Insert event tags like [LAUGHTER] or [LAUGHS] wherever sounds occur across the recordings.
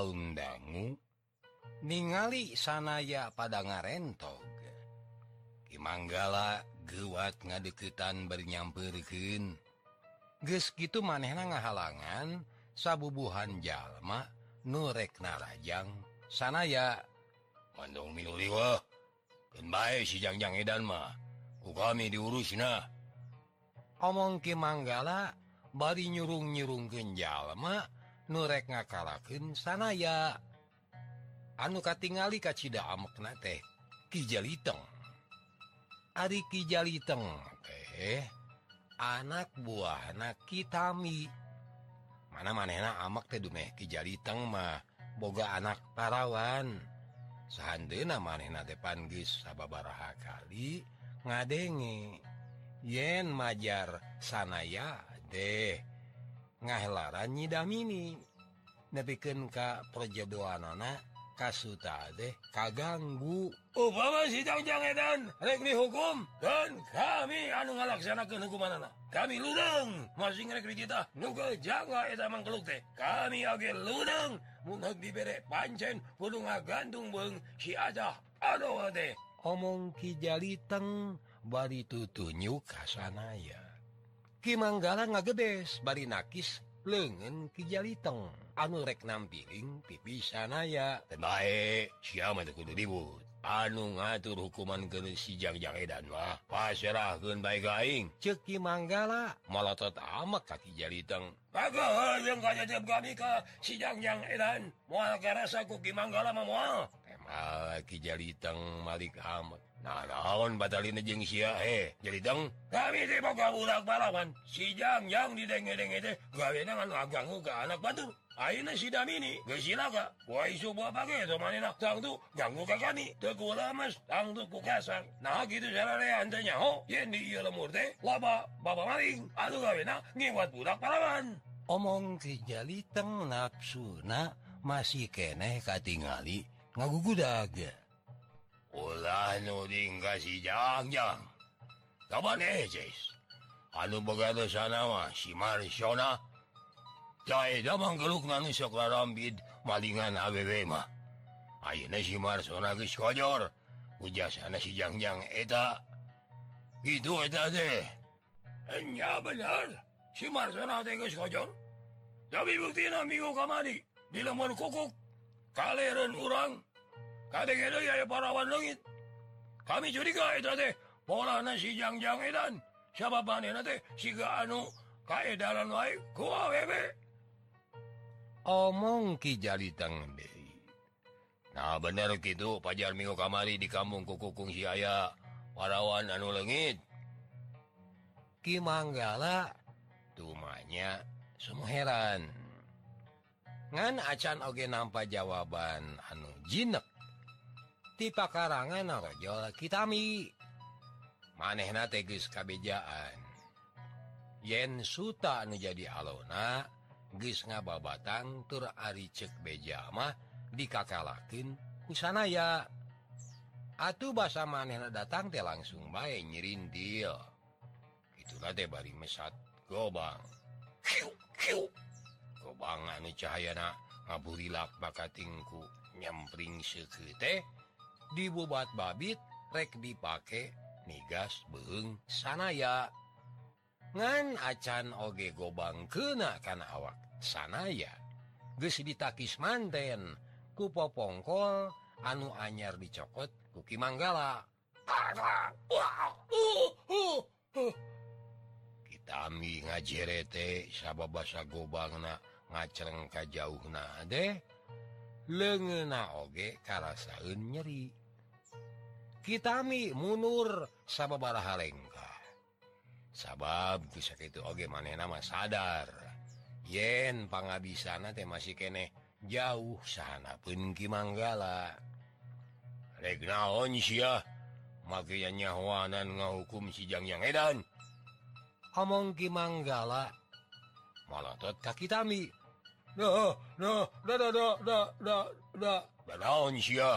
daun dangu ningali sanaya pada ngarentog Kimanggala gewat ngadeketan bernyamperken Ges gitu manehna ngahalangan sabubuhan jalma nurrek narajang sanaya. Mandung minliwa si jangjang Edanmah ku kami diurus nah omong Kimanggala bari nyurung-nyurung genjallma nurek ngakalaken sanaya. Anu katingali kacita amekna teh Kijaliteng. Ari Kijaliteng teh anak buah anak Kitami. Mana manena amak teh dumeh Kijaliteng mah boga anak Parawan sahandena manehna teh panggis sababaraha kali ngadenge. Yen majar sanaya deh ngahelaran nyidamini. bikin Ka perjedoan anak kasuta deh kaganggu. Oh, hukum dan kami anu ngalaksanakan hukuman anak kami ludang masih kita kami ludang diberre pancen gantung Bang si Aduh deh omong Kijaliteng bari tutunyukasanaya Kimanggala ngagedes bari nakis lengen kijaliteng. Anurek namping tipis sanaya baik ribut. Anu ngatur hukuman ke si jangjang edan mah. Pasrah Edanmah pasrahun baikgaing ceki manggala. Melotot amat kaki jaliteng si jangjang Edan. Mual rasa kuki manggala memual Kemal Kijaliteng Malik Ahmad naon batalin jeung Sia he, jadi dong kami dibuka ulang pahlawan sijang yang didenge-denge teh gawena nangan aganggu ke anak batu. Aina si Damini. Gesilaka Wai subuh pake Somani nak tang tu. Ganggu ka kami. Teu Teku lamas Tang tu ku kasar Nah gitu caranya antanya ho Yen di ieu lemur teh Laba Baba maling. Aduh gawena Ngiwat budak balawan. Omong tijali teng nafsu Masih keneh katingali. Ngagugudag ulah nu dikasih Uding kasihjang anu sana si Marsonageluk rambit malingan ABW mah Ayeuna si Marsona geus kojor ujasana si Jangjang eta. Gitu eta teh. Enya benar. Si Marsona teh geus kojor tapi buktina minggu kamari. Di lemon kukuk. Kalian urang. kadang itu ya parawan langit kami curiga itu teh pola si jangjang Edan siapa anu kaedaran omong kijali tangan Nah bener gitu Pajar Minggu kamari di kampung kukukung si Siaya parawan anu legit Ki Manggala tumanya semua heran ngan acan oge nampa jawaban anu jinek ti pakaranganrojol kitami manehna teges kabejaan yen Suta nu jadi alona geis ngaba batang tur Ari cek bejamah dikakalakin usanaya Atuh bahasa manehna datang teh langsung baik nyirindil itulah teh bari mesat gobang. Kiu, kiu. Gobang gobangan cahayana ngabulilak bakatingku nyampring sekete dibubat babit rek dipake nigas Beung sanaya. Ngan acan oge gobang kena kenakan awak sanaya. Gesi ditakis manten kupo pongkol anu anyar dicokot kuki manggala kitami ngajerete sababa bahasa gobang na ngaceng ka jauh na deh. Lengena oge karasaun nyeri. kitami munur mundur sababaralengka sabab bisa itu Oge okay, nama sadar yen pangabisana teh masih kene jauh sana pun Ki Manggala Regnaon Syiah makanya nyawanan ngahukum sijang yang edan omong Ki Manggala malotot kaki tami no no da da da da da da da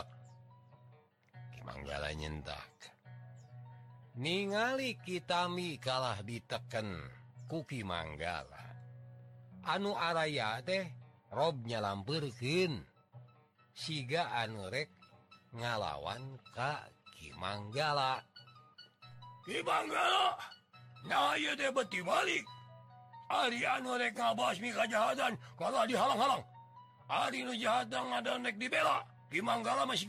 manggala nyentak ningali kitami kalah diteken kuki manggala. Anu araya teh robnya lamperkin siga anurek ngalawan Ka Ki manggala. Kimanggala nah, balik Ari anu Arianurek ngabasmi kajahatan, kalau dihalang-halang. Ari nu jahat dan ada nek dibela. Manggala masih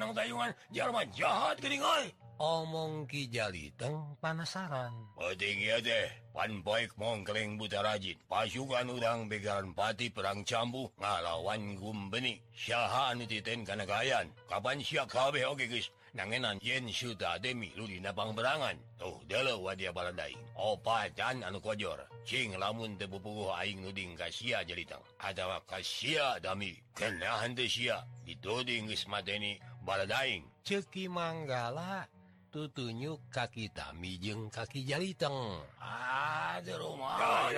nang tayungan. Jerman jahat keringai omong Ki Kijaliteng panasaran. Oh, Penting ya deh pan baik mongkleng buta rajin. Pasukan udang begaran pati perang cambu ngalawan gumbeni. Syaha anu titen kanagayan. Kapan siak kabeh oke okay, guys? nangenan yen Suta Demi lu di napang berangan. Tuh dele wadia baladaing opacan anu kojor Cing lamun tepupuguh aing nuding kasia jelitang adawa kasia dami. Kenahan hante sia. Dituding geus mateni baladaing. Ceki manggala tutunyuk kaki tami jeung kaki jaliteng aduh rumah.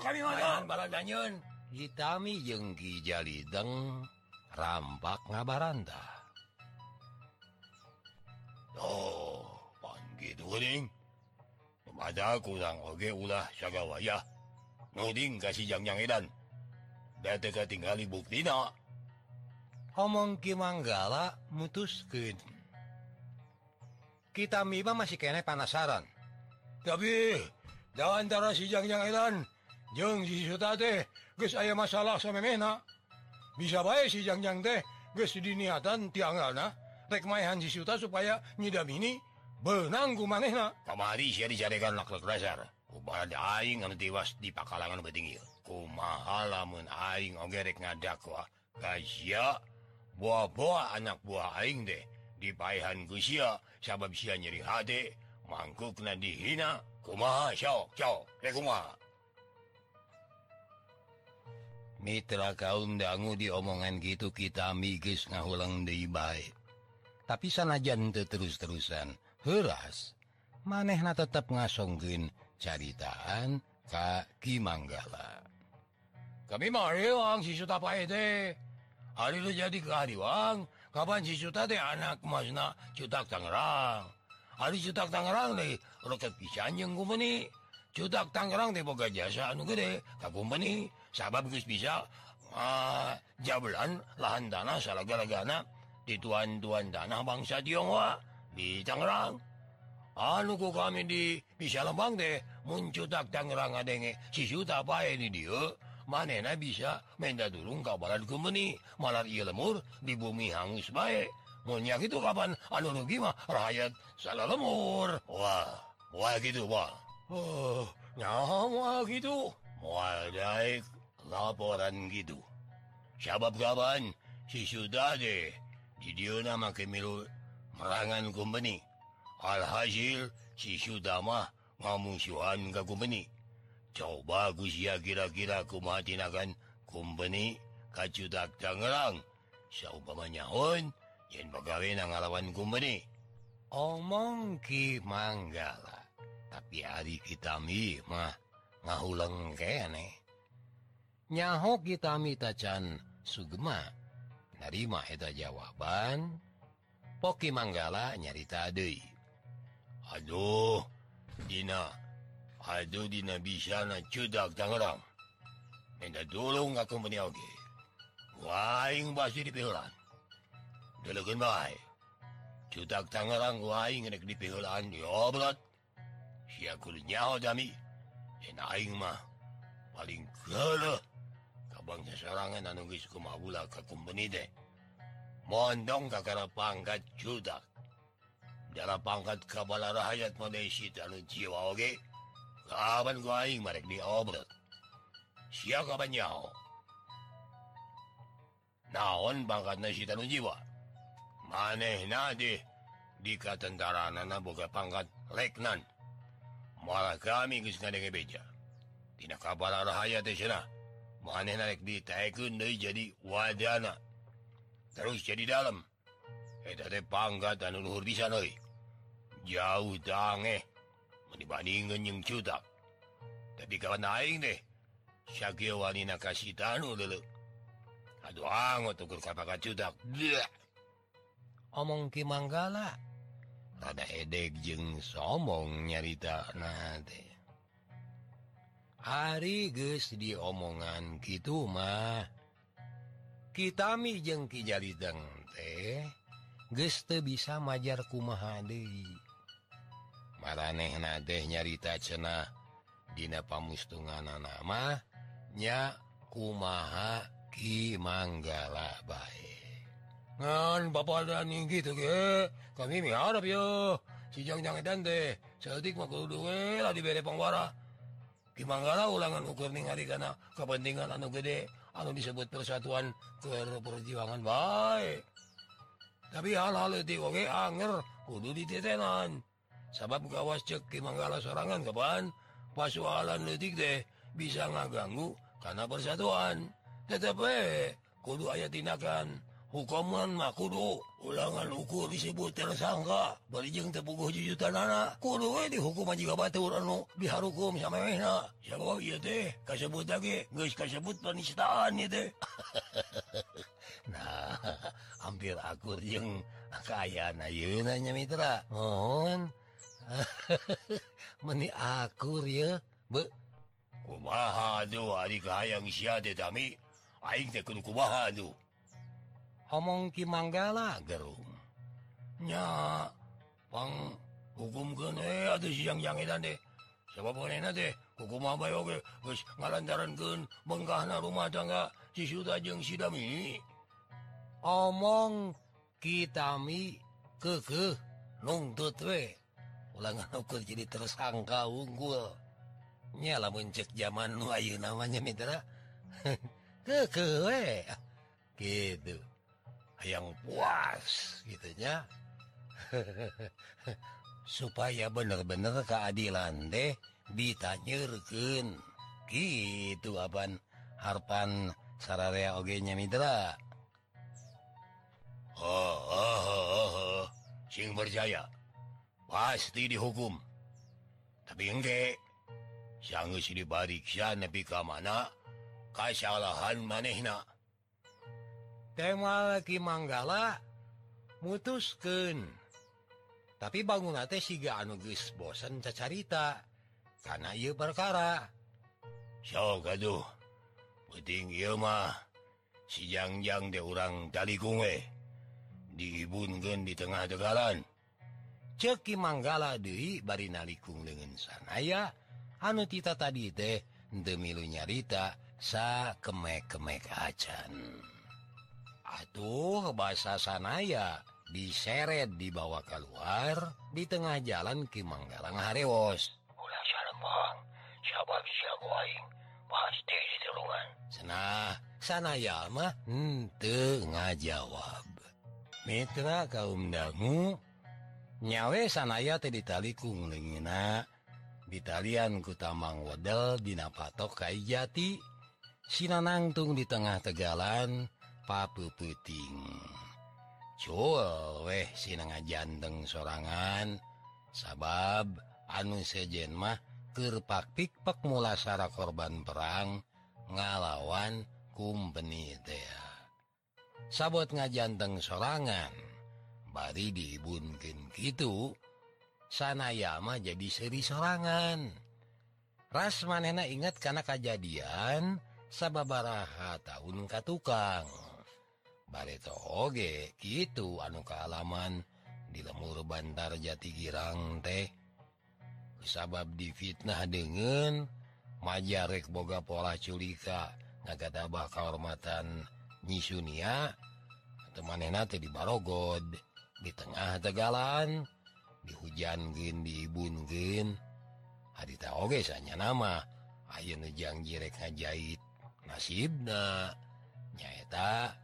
Kami baladanyun Ditami jengki jalideng rampak ngabaranta. Oh, panggil uring. Ada kurang oge ulah syaga wayah. Nuding kasih jangjang edan. Data ketinggali buktina. Omong ki manggala mutuskeun. Kita miba masih kene panasaran. Tapi, da antara si jangjang edan jeung si Suta teh geus aya masalah samemehna. Bisa bae si jangjang teh geus diniatan tianggalna. Si Suta supaya nyidamini benang ku manehna. Kamari sia dicarekan laklek dasar. Kumaha aing anu tiwas di pakalangan ieu. Kumaha lamun aing oge rek ngadakwa ka sia buah-buah anak buah aing deh dipaehan ku sia sabab sia nyeri hade mangkukna dihina kumaha syok syok rek kumaha Mitra kaum dangu diomongan gitu kita migis ngahulang deui bae. tapi sanajan terus-terusan. Heras. Manehna tetap ngasonggen caritaan kaki Manggala kami Mariwang side hari lu jadi kehariwang Kapan si Suta teh anak Masna Cutak Tangerang. Hari Cutak Tangerang deh roket pisan yang kumeni Cutak Tangerang teh boga jasa anu gede kakumeni sabab geus bisa uh, jabelan lahan tanah salah gara-gara di tuan-tuan tanah bangsa Tionghoa di Tangerang. Anu ku kami di bisa lembang teh mun Cutak Tangerang adenge. Si Suta pae di dieu manehna bisa menda durung ka balad kumpeni malar ieu lemur di bumi hangus bae. Mun nya kitu kapan? Anu rugi mah rakyat salah lemur. Wah wah gitu wah oh nyawa gitu moal daik laporan gitu sabab kapan? Si sudah deh judul nama Kemilu merangan kumbeni. Alhazil sisudamah ngamusuhan ka kumbeni. Coba Guya kira-kira kumahatikan kumbeni kacudak Tangerang. Saumpamanyahun yen pegawai na ngalawan kumbeni. Omong ki manggala tapi hari kita mi mah ngahuleng kene. Nyaho kita mita can sugema. narima narimaheta jawaban Poki Manggala nyarita Ade Aduh Dina. Aduh Dina bisa na cudak Tangerang. Minta dulu nggak kumpeni oke Waing basi di pihulan Dulu kan Cudak Tangerang waing ngerek di pihulan dioblat Siakul nyawa dami Dan aing mah paling geleh bangsa serangan anugis kemabula ke company deh mondong kakara pangkat judak dalam pangkat kabala rakyat Malaysia anu jiwa oge kapan gua aing marek diobrak sia kapan nyaho naon pangkat nasi tanu jiwa maneh nadi dika tentara nana boga pangkat leknan malah kami geus ngadengebeja tina kabala rakyat di sana mana naik jadi wadana terus jadi dalam. Eta teh pangkat dan Luhur bisa jauh dange. Dibandingkan yang cutak tapi kawan aing deh. Sywana kasih tanu dulu Aduh angot tukur kapaka cutak juta omong Ki Manggala. Rada edek jeng somong nyarita nate. Hari guys diomongan gitu mah. Kita mi jeng kijali deng teh geste bisa majar kumahadehi maraneh nadeh nyarita cenah Dina pamustungan namanya kumaha Ki Manggala baik ngan bapak dan gitu ge kami miharap yo. Si jang jangan deh sedik mah kudu we lah dibere pangwara. di Manggala ulangan ukur ningali karena kepentingan anu gede. Anu disebut persatuan ke perjuangan baik. Tapi hal-hal itu oke anger kudu ditetenan. Sabab gawas cek dimanggala sorangan kapan? Pasualan detik deh bisa ngaganggu karena persatuan. Tetap eh kudu ayat tindakan hukuman mah Kudu ulangan ukur disebut tersangka berijeng tepuguh jujutan anak Kudu we dihukum juga batur anu bihar hukum sama mena siapa iya teh. Kasebut lagi. Geus kasebut penistaan ieu teh. [LAUGHS] Nah hampir akur jeung kaya na nya mitra. Mohon. [LAUGHS] Meni akur ya be. Kumaha tuh hari kahayang siade tami aing teh kudu kumaha tuh ngomong Ki Manggala Gerungnya hukum siang yang ngalantaran Bengkahna rumah tangga sisjeng Sidami omong kitami keke nungtut we. Ulangan ukur jadi tersangka unggul. Nyala mencek zaman Wahyu namanya Mitra. [LAUGHS] Ke gitu. yang puas gitunya. [LAUGHS] Supaya bener-bener keadilan deh ditanyerken gitu Abban Harpan Sararea ogenya Mitra. Oh, oh, oh, oh. Sing berjaya. Pasti dihukum. Tapi enggak sang dibariksa nepi pi mana kasalahan manehna. tema lagi Manggala mutusken tapi bangun siga anuges bosen cacarita karena ia perkara. So gaduh penting Imah sijangjang di orang tadi kuwe dibunken di tengah tegalan. Ceki Manggala Dewi bari nalikung dengan sanaya anu tita tadi teh demilu nyarita sa kemek-kemek acan. Atuh bahasa sanaya diseret dibawa keluar di tengah jalan Ki Manggalang Harewos. Nah, sanaya mah ente ngajawab. Mitra kaum dangu nyawe sanaya teh ditali ku ditalian ku tamang wedel dina patok kai jati sinanangtung di tengah tegalan peputing cuweh sinanga janteng sorangan. Sabab anu sejen mah kerpak pikpak mulasara korban perang ngalawan kumpeni sabot ngajanteng sorangan bari dibunkin gitu sanayama jadi seri sorangan. Ras manena ingat karena kejadian sababaraha tahun katukang. tukang bareto Oge gitu anu kealaman di lemur Bantar Jati Girang teh. Sabab difitnah dengan majarek boga pola culika. Ngagata tabah kehormatan nyisunia temanena teh di Barogod di tengah tegalan di hujan gen di ibun gen hadita oge sanya nama ayo nejang jirek ngajait nasibna. Nyaeta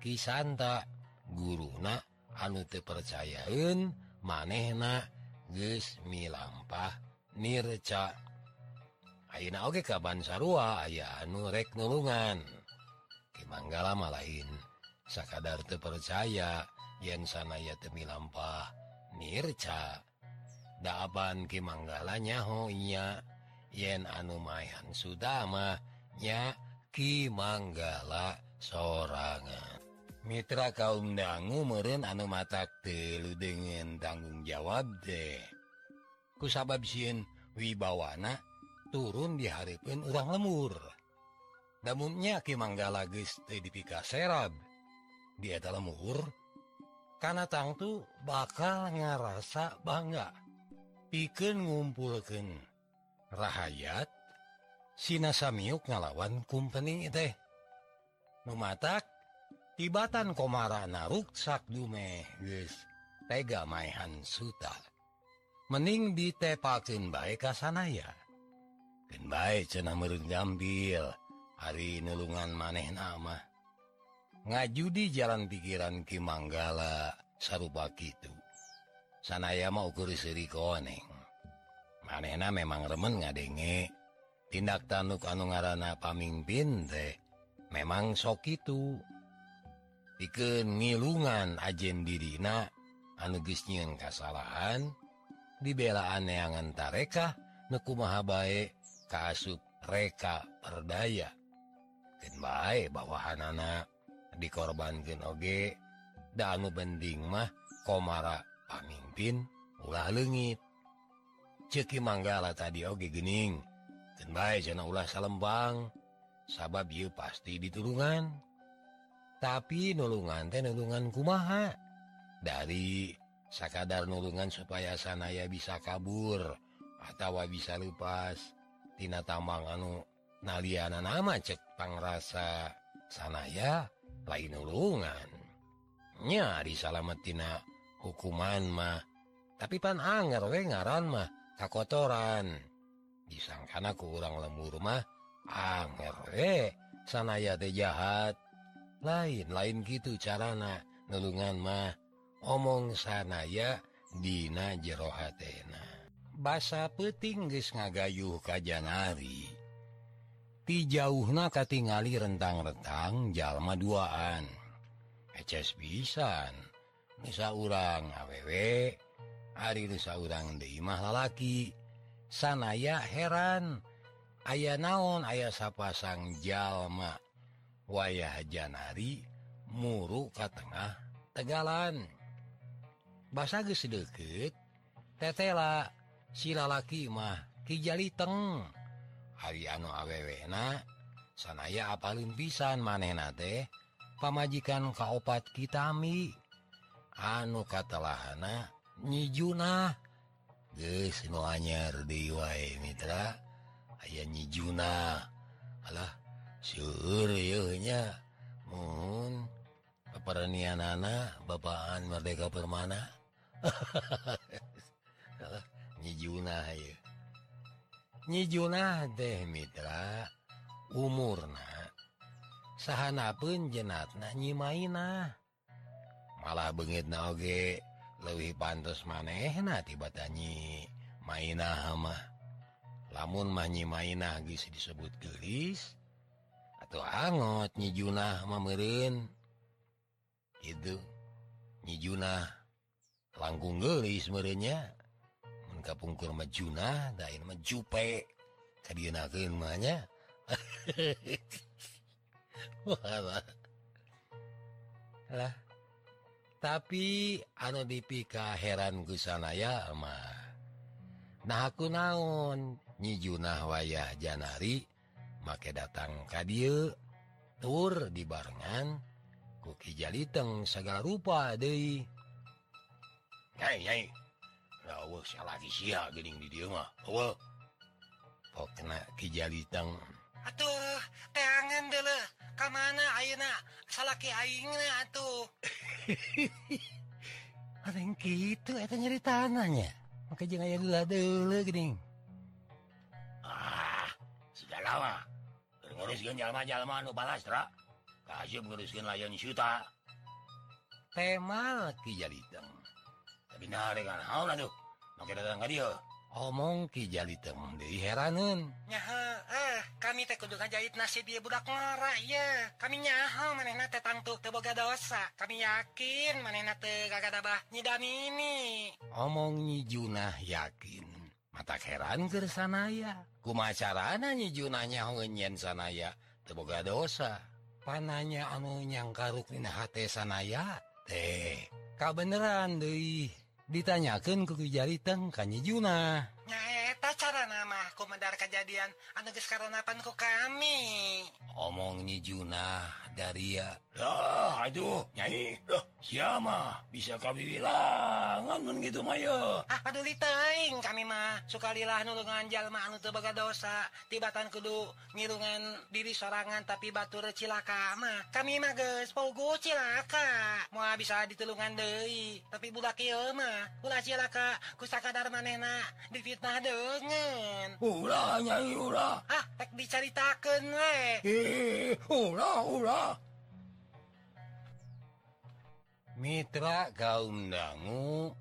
kisanta guruna anu percayaun manehna gesmilampah Nirca. Aina oge kaban sarua aya anu rek nulungan. Kimanggala lain sakadar terpercaya yen sanaya temi lampah Nirca. Daaban Kimanggala nyaho iya yen anu mayan sudama nya Kimanggala sorangan. Mitra kaum dangu meren anu mata telu dengan tanggung jawab deh kusabab Sin wibawana turun diharipin urang lemur. Namunnya Ki manggala dipika serab. Dia lemur karena tangtu bakal ngerasa bangga. Piken ngumpulken rahayat Sinasamiuk ngalawan kumpeni teh. Mematak tibatan komara naruksak dume guys tega mainhan suta mening ditepakin baik kasanaya. Dan baik cena merenjambil hari nulungan maneh nama. Ngajudi jalan pikiran Ki Manggala sarupa itu sanaya mau kurisiri koneng. Manehna memang remen ngadenge. Tindak tanuk anu ngarana pamimpin teh memang sok itu pike milungan ajen dirina anugesnyiin kesalahan dibelaan neangan tarekah neku mabae kasub reka perdaya. Baik bawahan anak dikorban genoge danu bending mah komara pamimpin ulah legit ceki manggala tadi oge gening dan baik jana ulah salembang sabab y pasti diturungan. tapi nulungan teh nulungan kumaha? Dari sakadar nulungan supaya sanaya bisa kabur atau bisa lepastina tambang anu naliana nama cekpangrasa sanaya lain nulungannya disalamettina hukuman mah. Tapi pan anger we ngaran mah kakotoran. Disangkan aku kurang lembur mah anger we sanaya teh jahat. lain lain gitu carana ngelungan mah. Omong sanaya Dina jerohatna basa peting guys ngagayuh kajjanari tijauhna katingali rentang-retang jalma duaan. Eces pisan. Bisa urang aww hari Nusa urang dimah lalaki. Sanaya heran. Ayah naon ayah sapasang jalma wayah Janari muruk ke tengah tegalan. Bahasa ge sedikit tetela silalaki mah kijaliteng hari anu awewena sanaya apalin pisan manena teh pamajikan kaopat kitami anu katalahana nyijuna geus nu anyar di wae mitra aya nyijuna alah surnya mohon peperanian anak Bapakan Merdeka Permana. [LAUGHS] Nyijuna nyijuna deh Mitra umurna sahana pun jenat jenatna nyimainah malah bengit naoge lebih pantas manehna tiba tanyi mainah mah lamun manyi mainah disebut gelis angnyi Juna memerin itunyi Juna langkung gelis merenya mengkapungkur Majuna lain mejupe [LAUGHS] lah tapi anu dipika heran ke sana Nah aku naonnyi Juna wayah Janari. make datang kadir tur dibarenngan kuki Jaliteng segala rupa De Kijaliteng atuh teangan dulu ke mana ayeuna? Salaki aingna atuh. [LAUGHS] Ada yang gitu itu nyari tanahnya maka jangan dulu dulu gini. ah sudah lama ngurusin jalma jalma nu palastra kasih ngurusin layan syuta. Temal ki jaliteng. Tapi omong Kijaliteng di heranan eh, kami teh kudu ngajahit nasi dia budak marah ya kami nyaha nate tangtu teboga dosa. Kami yakin menena gagabahnyidam ini omong nyijunah yakin mata heran ke sana ya kumacaranya ngenyen sanaya. Teboga dosa. Pananya anu yang karukmin sanaya. Teh kabeneran beneran ditanyakan ke jari teng Kanyi Juna. nyaeta cara nama aku medar kejadian. Anuges karenapanku karanapan ku kami. Omongnya Juna dari ya. Ah, aduh nyai. Ah, Loh siapa bisa kami bilang. Ngan gitu mayo ah peduli teing kami mah. Sukalilah nulungan jalma anu teu baga dosa. Tibatan kudu ngirungan diri sorangan tapi batur cilaka mah. Kami mah geus pogo cilaka. Moal bisa ditulungan deui tapi budak ieu mah. Ulah cilaka kusaka darmanehna di ulah nyai ulah ah, diceritakan Mitra kaum dangu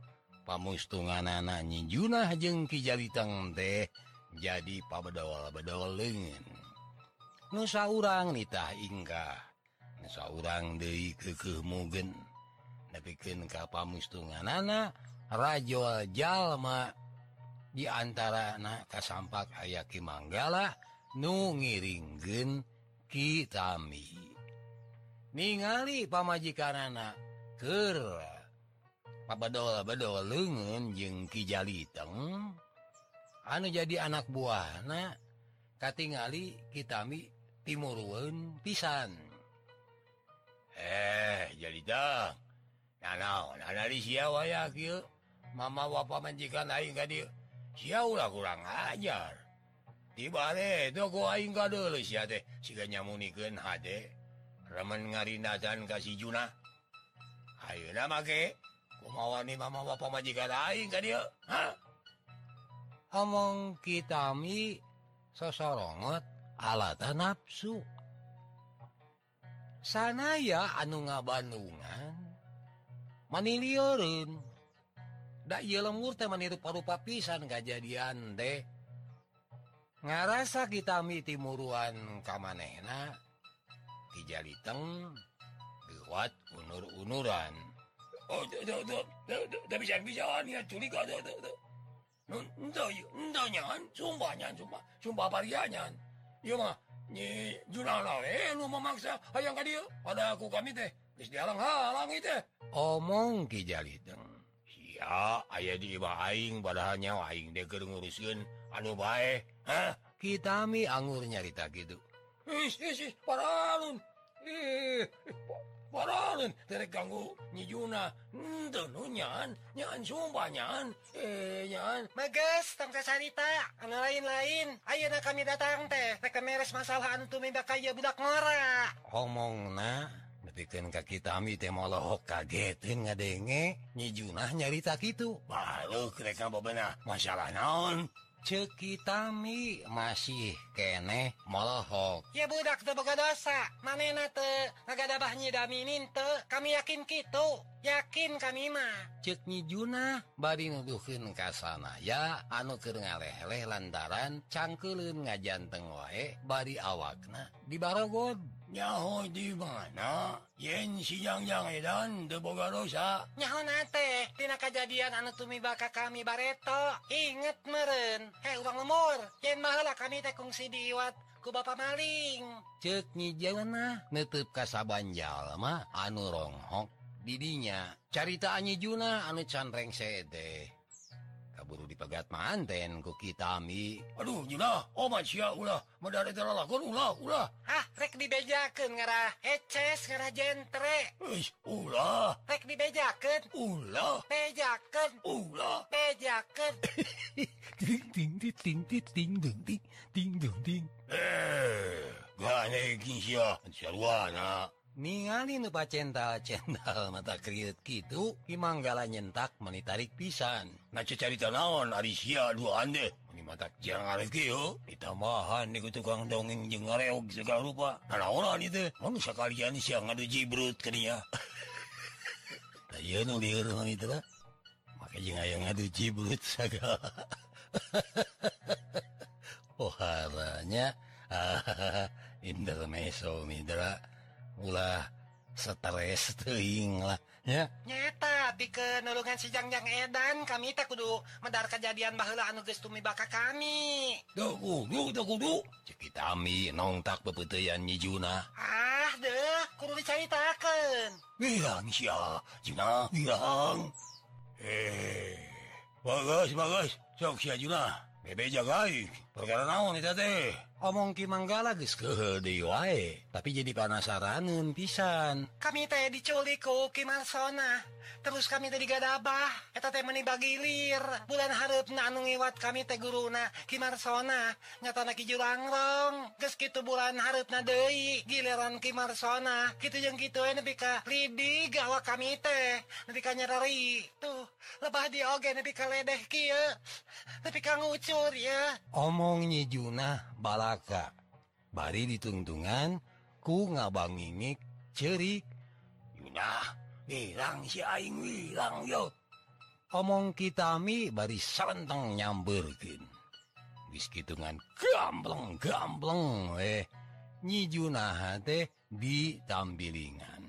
pamustungan anak nyijunah jeng kijalitang teh jadi pabedol bedol lengan Nusa urang nitah ingkah Nusa urang dari kekemugen Nepikin ka pamustungan anak Rajo Jalma. diantara anak kasampak aya Ki Manggala nu ngiringgen kitami. Ningali pamajikan anak ke Papadola bedo lengen jeung Kijaliteng anu jadi anak buah nah katingali kitami timurun pisan. Eh jadi dah nah, nah, nah, nah, nah, nah, nah, nah, nah, Mama wapajikan jauhlah kurang ajar tiba nyamun ngarinatan kasih Juna. Ayo mama majikan lain Omong kitami sosorongot alata nafsu sana ya anu ngabandungan Bandungan maniliurun lemur teman itu paru papisan gak jadian deh Ngarasa kita mi timuruan kamanehna Kijaliteng, lewat unur-unuran. Oh tuh, tuh, tuh, tuh, tuh, bisa bisa ya curiga nyanyan sumpah nyan sumpah sumpah parianyan iya mah nyi lah, eh lu memaksa Ayang kadil. Pada aku kami teh geus dihalang-halang, itu. omong ki jaliteng ya aya di dibaing padahalnya waing de ngurusin anu bae. baik kitami anggur nyarita gitu. Ganggu hmm, nyanyarita eh, an lain-lain. Ayo kami datang teh. Meres masalah antum kaya budak ngora. Ngomong nah bikin kaki tami temolahok kagetin ngadenge. Nyijunah nyarita gitu baru mereka bebenah. Masalah naon? Ceki tami masih kene molohok ya budak teboga dosa. Manena te nagada bahnyi dami ninte kami yakin gitu yakin kami kanima cenyi Juna bari nuduhun kasana ya anu ke ngaleh-leh lantaran cangkelun ngajanteng wae bari awakna di Barogonnyahu di mana? Yen siang-yang Edan debogarosa tina kejadian anu tumi baka kami bareto. Inget meren he uang lemur yen mahala kami tekungsi diwat ku Bapak maling. Cenyi Jana nutup kasabanjallma anu ronghok didinya. Carita caritaannya Juna anu canreng sede kaburu dipegat manten ku kitami Aduh Juna oh mancia ulah. Medari terlakon ulah ulah. Ah rek dibejakeun ngarah eces ngarah jentre. Wih ulah. Rek dibejakeun. Ulah. Bejakeun. Ulah. Bejakeun. [LAUGHS] Ting ting ting ting ting ting ding ting ding ting. Eh gane kinsia sarwana ningali nupa cental [LAUGHS] cental mata kriut gitu Imanggala nyentak menitarik pisan. Na carita naon Arisia dua ande? Ini mata jarang arif kiyo Ditambahan niku tukang dongeng jeung ngareog segala rupa. Karena orang itu Mau sekalian siang ngadu jibrut kenia Nah [LAUGHS] iya nu liur itu lah Maka jeung aya ngadu jibrut segala [LAUGHS] Oh haranya Indonesia Midra. ulah stres teing lah ya. Nyata di kenulungan sijangjang Edan kami tak kudu medar kejadian bahula anu geus tumi baka kami kitami nongtak nyi Nijuna ah deh kudu dicaritakeun bilang sia Juna bilang. Eh bagus bagus. Sok sia Juna. Bebe jagai perkara naon itu teh? Omong ki manggala geus ke wae. tapi jadi panasaranun pisan. Kami teh diculiku Kimarsona terus kami tadi gadabah eta teh meni bagilir. Bulan harap anu ngiwat kami teh guruna Kimarsona nyata naki jurangrong geus kitu bulan harap nadei giliran Kimarsona kitu jeung kitu eh nepi ka lidi gawa kami teh nepi ka nyarari tuh lebah di oge nepi ka ledeh kieu nepi ka ngucur ya omong nyi Juna balaka. Bari ditungtungan ku ngabangi ceri. Omong kitami bari santeng nyamberkin biskitungan gambleng gambleng eh. Nyijuna teh di tambilingan.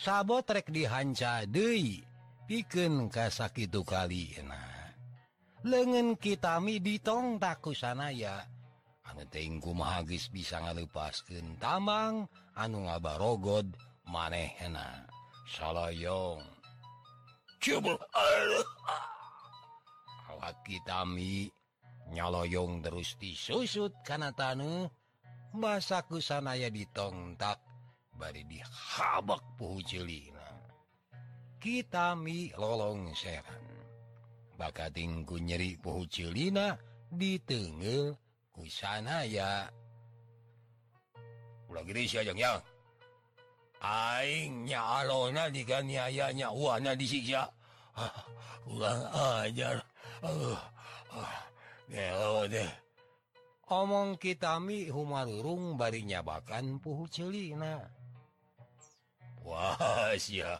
Sabot rek dihanca deui pikeun kasakitu kali eh, enak lengan kitami ditong taku sanaya. Angumaagis bisa ngalepasken tambang anu ngabarogod manehna. Salayong. Coba awak kitami nyaloyong terus disusut karena tanu. Bahasaku sanaya ditongtak bari dihabak puhu celina. Kitami lolong seran. Bakatingku nyeri puhu celina ditenggel di sana ya pulang Indonesia yang yang. Aingnya alona diganiayanya wana disiksa ah, pulang ajar. Ah, ah, nelo deh. Omong kitami humarurung barinya bakan puhu celina wah ya.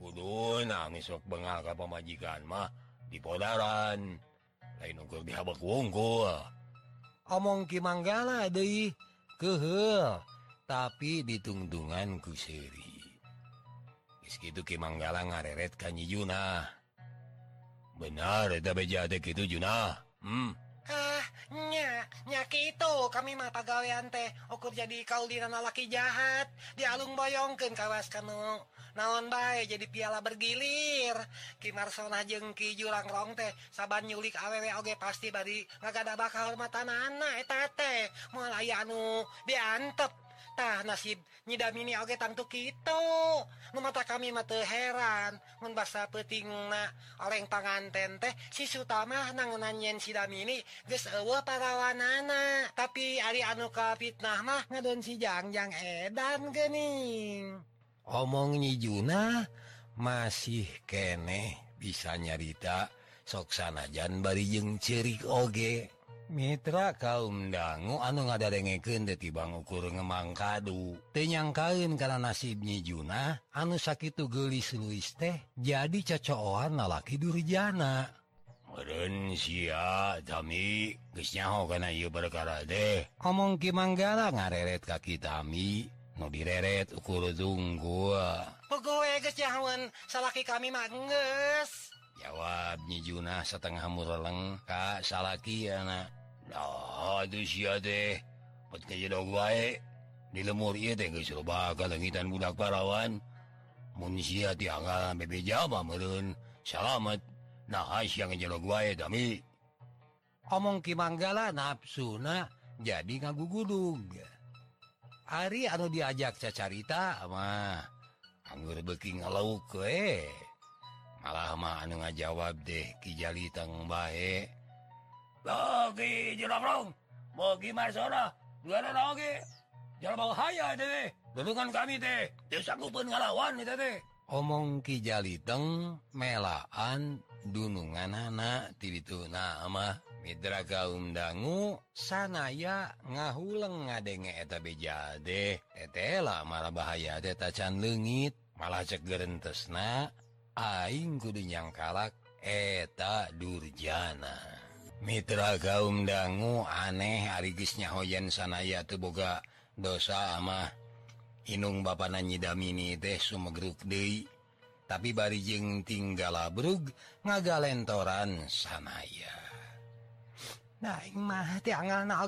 Kudu nangis sok bengal ka pamajikan mah. Di podaran. Lain ukur dihabak wungkul. omong Ki Manggala De kehel tapi ditungtungan ku seri. Gitu Ki Manggala ngareret kanyi Juna benar gitu Juna hmm. ah, nya, nya gitu kami mata gawean teh ukur jadi kau di laki jahat. Dialung boyongken kawas kamu naon naonbai jadi piala bergilir. Kimarsona jengki julang rong teh saban nyulik awewe oge pasti bari nggak ada bakal mata anak etate mulai anu diantep. Tah nasib nyidamini oge tangtu gitu memata kami mate heran. Membasa petingna oleng tangan tente sisu yen nangunanyen sidamini guys ewa parawanana. Tapi Ari anu ka fitnah mah ngadon si jangjang edan gening omong nyijuna masih kene bisa nyarita soksanajan barijeng cirik oge. Mitra kaum dangu anu ngadadengeken detibang ukur ngemang kadu tenyang kain karena nasib nyijuna anu sakit gelis Luis teh jadi cocoan lalaki Durjana. Durijana sia Tami. Gesnyaho karena berkara deh omong kimang gara ngareret kaki Tami. mau direret ukurung gua. Ya, salaki kami manges jawabnya Juna setengah muraleng Ka salaki anak nah, gue dilemur kegitan budak parawan. Munsia tiangan bebe Jawa merun salamet. Nah yang jero gue kami omong Ki Manggala nafsuna jadi ngagu gudung Ari anu diajak cacarita mah anggur beking lauk kue malahmah anu ngajawab deh kijali tang bae. Logi jerong Bogi Dua Juara logi Jalan bau haya deh. Dulungan kami teh. Desa kupun ngalawan itu teh. Omong kijali teng melaan dunungan anak tibitu nama Midraga Undangu sanaya ngahuleng ngadenge eta beja deh. Etela malah bahaya de tacan legit malah cegerentesna Aing kudunyang kalak eta durjana. Mitra kaum dangu aneh arigisnya hoyan sanaya teboga dosa amah Inung ba nyidamini teh sumegruk De tapi bari barijeng tinggal labrug ngagalentoran sanaya. nahmah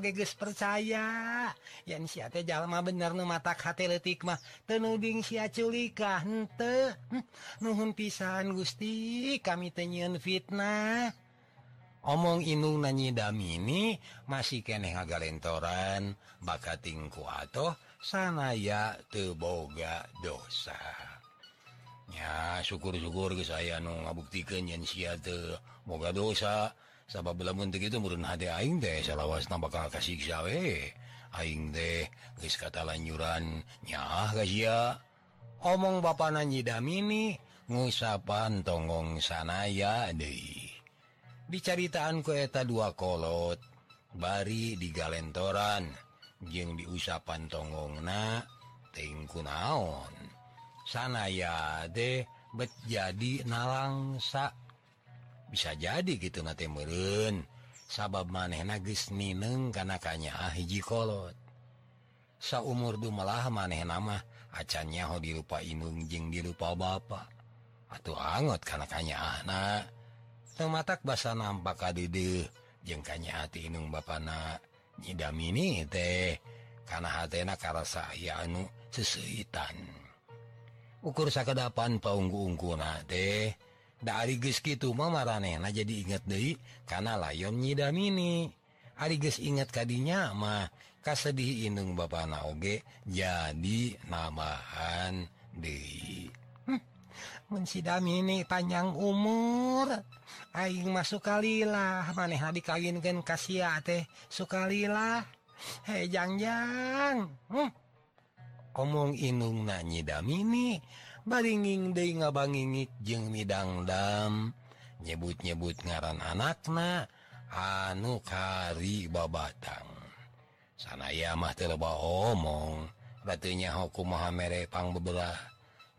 geus percaya. Yang si jalma bener nu mata hati letik mah tenuding sia culikah ente hm, nuhun pisan Gusti kami tenyiun fitnah. Omong inung nanyi damini masih keneh agalentoran bakatingku atau sanaya teboga dosa. Ya syukur-syukur ke saya nu ngabuktikan yang si moga dosa. sabab begitu murun hati aing teh salawas na bakal kasihwe aing deh guys kata lanjuran nyah gazia omong ba nanyidamini ngusapan tonggong sanaya De dicaritaan kueta dua kolot bari di galentoran jeung diusapan tonggong na tengku naon. Sana ya deh bet jadi nalangsa bisa jadi gitu nate meren sabab maneh nagis Nineng kanakanya kanya ah hijikolot sau umur dumalah maneh nama acannya ho dirupa Inung jeng dirupa bapak atau angot kanakanya anak ah tematak basa nampak kadide jeng kanya ah hati Inung bapak nak nyidamini teh karena hatena karasa ya anu sesuitan. Ukur sakedapan paunggu-ungku nate dari gitu Mamareh nah jadi ingat De karena layon nyidamini Ariges ingat tadinya mah kasih Inung ba Naoge jadi namaan De hm. mensidamini panjang umur Aing masuk kalilah maneh dikawinkan kasih teh sukalilah hejangjang hmm. omong Inung nanyidamini baringing De ngabangit jeung midangdam. Nyebut-nyebut ngaran anakna anu kari babatang. Sanaya mah terba omong batunya hukum Muhammadpang bebelah.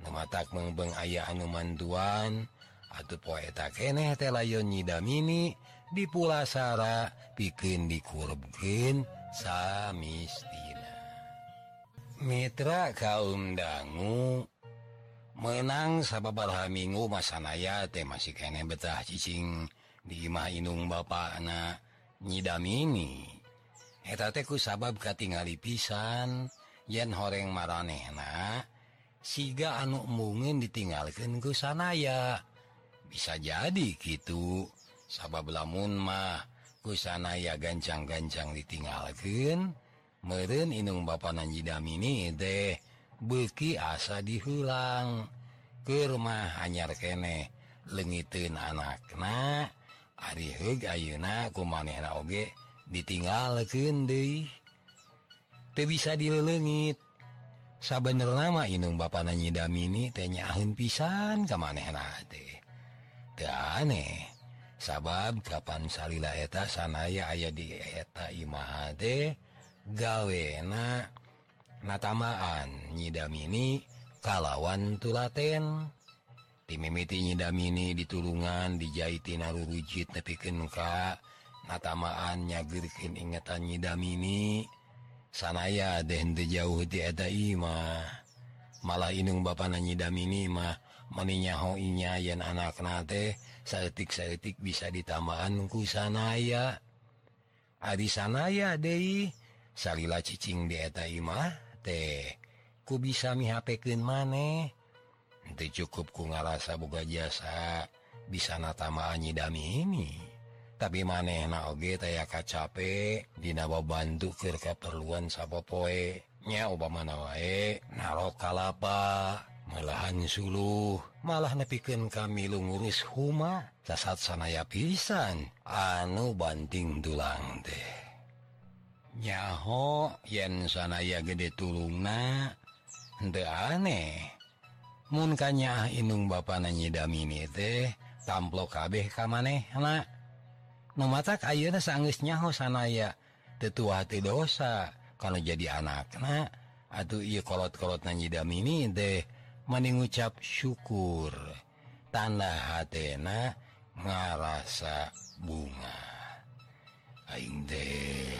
Mematak mengbeng aya anu manduan. Atau poeta keeh telayon nyidamini. Di pulasara pikin dikurgen samistina. Mitra kaum dangu menang sahabatbarhaminggu masanaya teh masih kene betah cicing dimah Inung Bapak anak nyidamini hetateku sabab katingali pisan yen horeng maranehna siga anu mungkin ditinggalkan ke sanaya. Bisa jadi gitu sabab lamun mah ku sanaya gancang-gancang ditinggalkan meren Inung Bapak Nanjidamini deh beki asa dihulang. Ke rumah anyar kene. Lengitin anakna. Ari Arihug ku kumanehna oge ditinggal kede tuh bisa dilelengit. Sabener nama inung ba nanyidamini tenyaun pisan ke kemanehna aneh. Sabab kapan salila eta sanaya aya dieta Imahade gawena natamaan nyidamini kalawan tulaten timimiti nyidamini ditulungan dijahitinaruujid nepiken muka natamaan nyagirkin ingatan nyidamini sanaya dehente jauh tiada Imah malah inung ba na nyidamini mah meninyahoinya yen anak nate saetik-saetik bisa ditamaanku sanaya. Adi sanaya Dei Salila ccing dieta Imah teh ku bisa mi HPken maneh. Itu cukup ku ngarasa buka jasa bisa natamaanyi dami ini. Tapi maneh naoge ka capek Dinawa bantu ke keperluan sapa poenya Obama wae naro kalapa malahan suluh malah nepiken kami lu ngurus huma jasad sanaya pisan. Anu banting tulang teh. nyaho yen sanaya gede tulungna nde aneh munkanya inung ba nanyidamini teh tamplo kabeh kam maneh anak memata ayeuna sanggus nyaho sanaya tetua hati dosa kalau jadi anakna. Atuh ia kolot-kolot nanyidamini teh mending ngucap syukur. Tanda hatna ngarasa bunga. Aing teh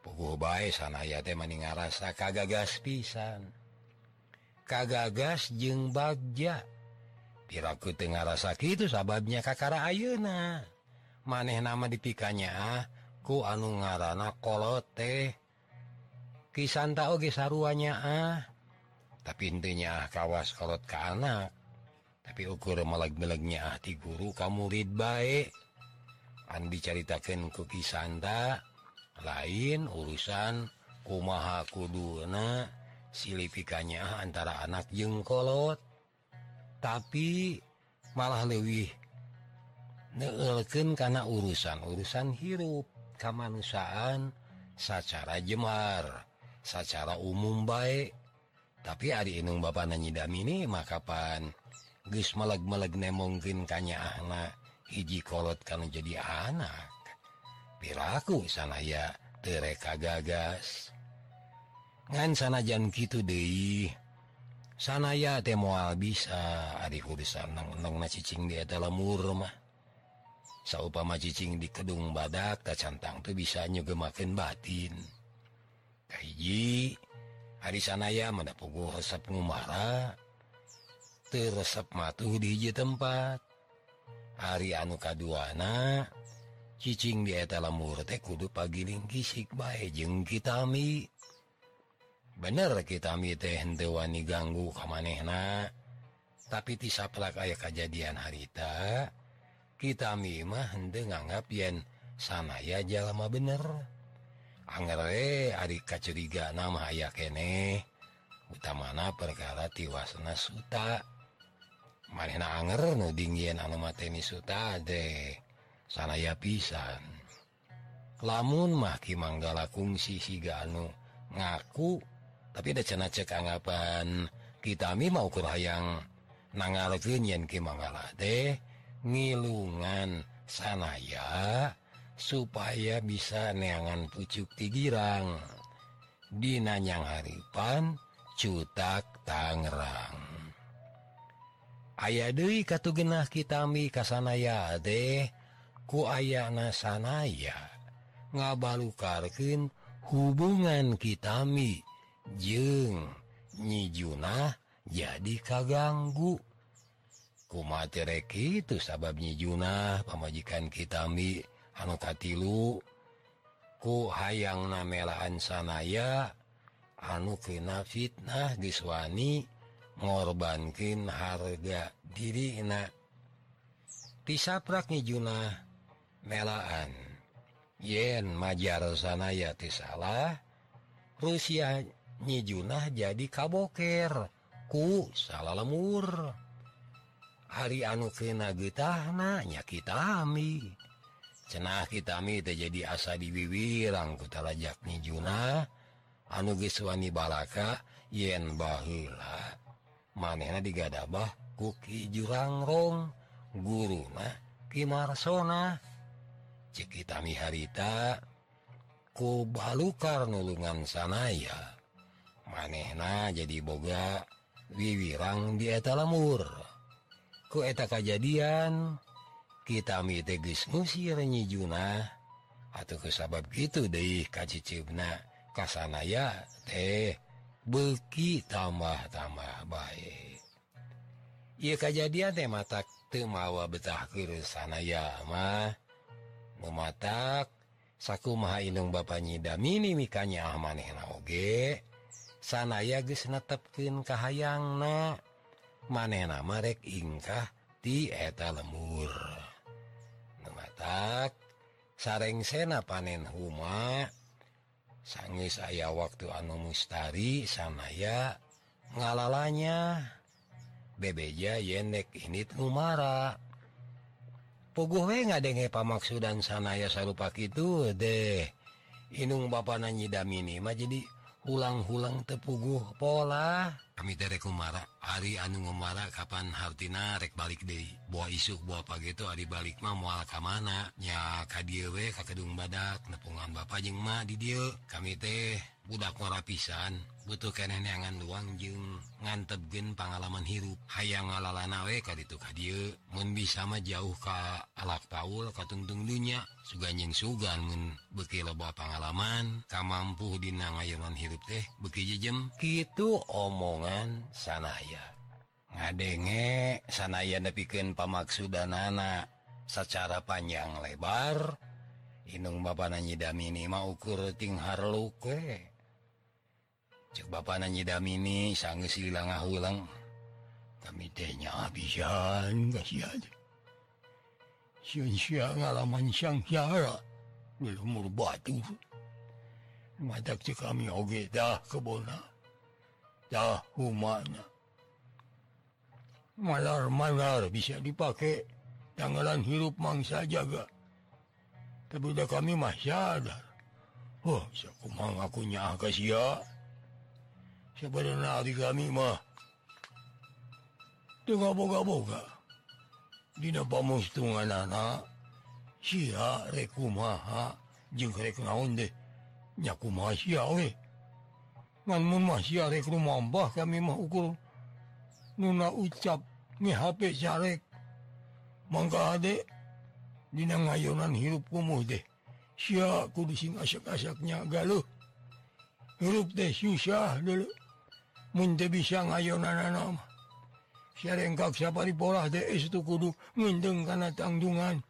puguba sanaya teh maning ngarasa kagagas pisan. Kagagas jeung bagja. Piraku tengah rasa kitu sababnya kakara ayeuna maneh nama dipikanya ah, ku anu ngarana kolot teh kisanta oge saruanya ah. Tapi intinya ah kawas kolot ke anak. Tapi ukur meleg-melegnya ah ti guru kamu rid baik an diceritakan ku kisanta lain urusan kumaha kuduna silifikanya antara anak jengkolot tapi malah lewih neelken karena urusan-urusan hirup kemanusiaan secara Jemar secara umum baik tapi hari Inung Bapak nanyidam ini makapan kapan? Gus meleg-meleg ne mungkin kanya anak hiji kolot karena jadi anak. piraku sana ya tereka gagas ngan sanajan gitu De sanaya tem mual bisa urusanng dia lemurmah saupama cicing di Kedung badak tak cantang tuh bisa nyugemakin batin. Kaiji hari sanaya mendapugu resep ngumara terresep matu diji tempat. Hari anu kaduana cicing diaeta lamur teh kudu pagiling kisik baik jeng kitami bener kitami teh hentewani ganggu kamanehna. Tapi tisaprak aya kejadian harita kita mimah hente nganggap yen sana ya jalama bener anggere ari kacuriga nama aya kene utamana perkara tiwasna suta. Manehna anger nu dingin anu mateni suta deh sanaya pisan. Lamun mahki manggala fungsi siga anu ngaku tapi ada cena cek anggapan kitami mau kurang nangaleken yen ki manggala teh ngilungan sanaya supaya bisa neangan pucuk tigirang dinanyang haripan cutak Tangerang. Aya Dewi katu genah kitami kasanaya deh ku aya nasanaya ngabalukarkan hubungan kitami jeng nyijuna jadi kaganggu. Kumaterek itu sabab nyijunah pemajikan kitami anukatilu ku hayang namelaan sanaya anu kena fitnah diswani ngorbankin harga diri enak tisaprak nyijunah melaan. Yen majar sanaya ti salah Rusia nyijunah jadi kaboker. Ku salah lemur. Hari anu kena getahnya kitami cenah kitami jadi asa diwiwirang kutalajak nijuna anu geswani balaka yen bahila manehna digadabah kuki jurangrong guru nah kimarsona. cekitami harita ku balukar nulungan sanaya. Manehna jadi boga wiwirang dieta lemur kueta kejadian kita mi mitegis musir nyijuna. Atau kesabab gitu deh kacicibna kasanaya teh beki tambah-tambah baik. Ia kejadian teh matak temawa betah ke sanaya mah. mematak saku maha Inung Bapaknyidamini mikanya ah maneh nage sanaya ge netepken kahayang na manena merek ingkah di eta lemur. Mematak sareng sena panen huma sangis aya waktu anu mustari sanaya ngalalanya bebeja yenek ini Umara puguh pugu ngadenge pamaksudan sanaya sarupa itu deh Inung ba nanyidamini mah jadi ulang-hulang tepuguh pola. kami derek Umara. Ari anu ngomara Kapan Hartina rek balik De buah isuk buah pagi itu Ari balik mah mual ke mananya KDW Kakung badak nepungan Bapak Jema di dia kami teh budak rapisan butuh keneangan luang jeng ngantep gen pengalaman hirup. Hayang ngalala nawe ka itu Kail bisa mah jauh Ka alak Paul katungtung dunya. Suganyeng sugan men beki loba pengalaman kam mampu dinangayaman hirup teh beki jejem gitu omongan. Cuman sanaya. Ngadenge sanaya nepiken pamaksudan anak secara panjang lebar Inung Bapak Nanyidamini mau ukurting Harluke. Cek Bapak Nanyidamini sang silang ulang kami tehnya habisan ngalaman siang siang alaman batu mata kami oge dah kebona. malar-malar bisa dipakai tanggalan hirup mangsa jaga Tapi udah kami mah sadar. Oh kumang aku nya kasih akunya kami mah Tengah boga-boga Dina pamustungan anak si reku maha jeng naon deh nyaku masya oleh rumah kami mauukur Nuna ucap nih HP jarek mangga adek Dina ngayonan hirup kumuh deh Si kudu sing asyak-asaknya galuh hirup deh susah dulu Munte bisa ngayonan nama Syarengkak siapa di pola deh itu kudu ngendeng karena tanggungan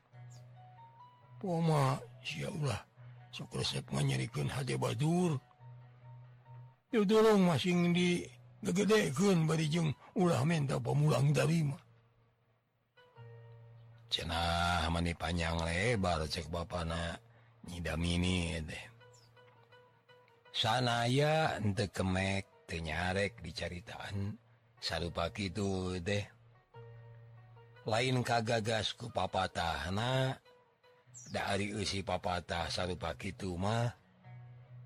Poma Syaulah sok resep sekmanyerikan hati badur itu dorong masing di gegedekeun bari jeung ulah minta pamulang tadi cenah mani panjang lebar cek bapana nyidamini teh sanaya ente kemek tenyarek dicaritaan sarupa kitu deh. lain kagagas ku papatah na. Dari usi papatah sarupa kitu mah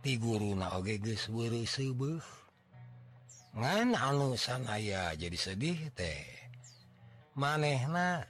ti guru nage ngan anu sanaya jadi sedih teh. Manehna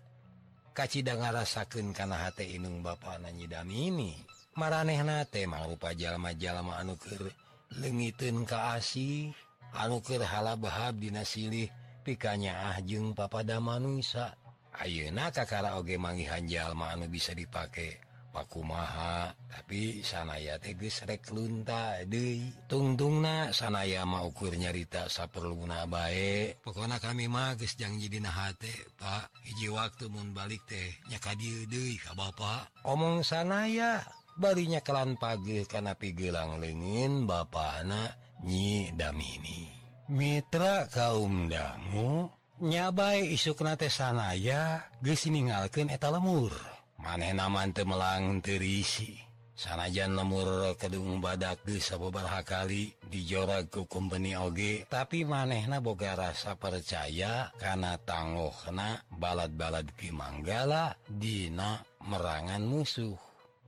kacita ngarasaken kana hate inung ba nanyidamini maranehna teh maupa jalma-jalma anuker legiten kaasi anuker hala bahab dinasilih pikanya ahjeng papada manungsa Ayeuna kakara oge mangihan jalma anu bisa dipakai Pakumaha tapi sanaya teges rek reklunta De tungtungna sanaya maukur nyarita saperluna baik pokona kami magis jangjidinahati Pak. Hiji waktu mubalik tehnya kadir ka Bapak omong sanaya barinya kelan pagi karena pigelang legin Bapak anak nyi Damini. Mitra kaum dangu nyabai isuk nate sanaya gesingalken eta lemur. maneh naman temelang terisi sanajan lemur kedung badak sabarha kali dijora ku kumpeni oge tapi manehna boga rasa percaya karena tanggohna balad-balad Kimanggala Dina merangan musuh.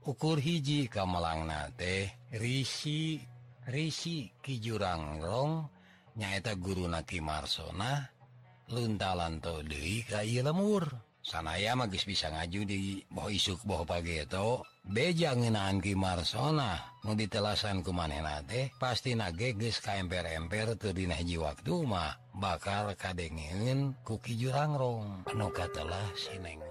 Ukur hiji kamelangnate teh Rishi Rishi Kijurangrong nyaeta guru Naki Marsona luntalanto Dewi kay lemur. sanaya magis bisa ngaju di bahwa isuk bahwa pagi itu. Beja ngenaan ki Marsona mau ditelasan ku manenate pasti nage geus ka emper-emper teu dina hiji waktu mah. Bakal kadengeukeun ku ki jurangrong anu katelah sineng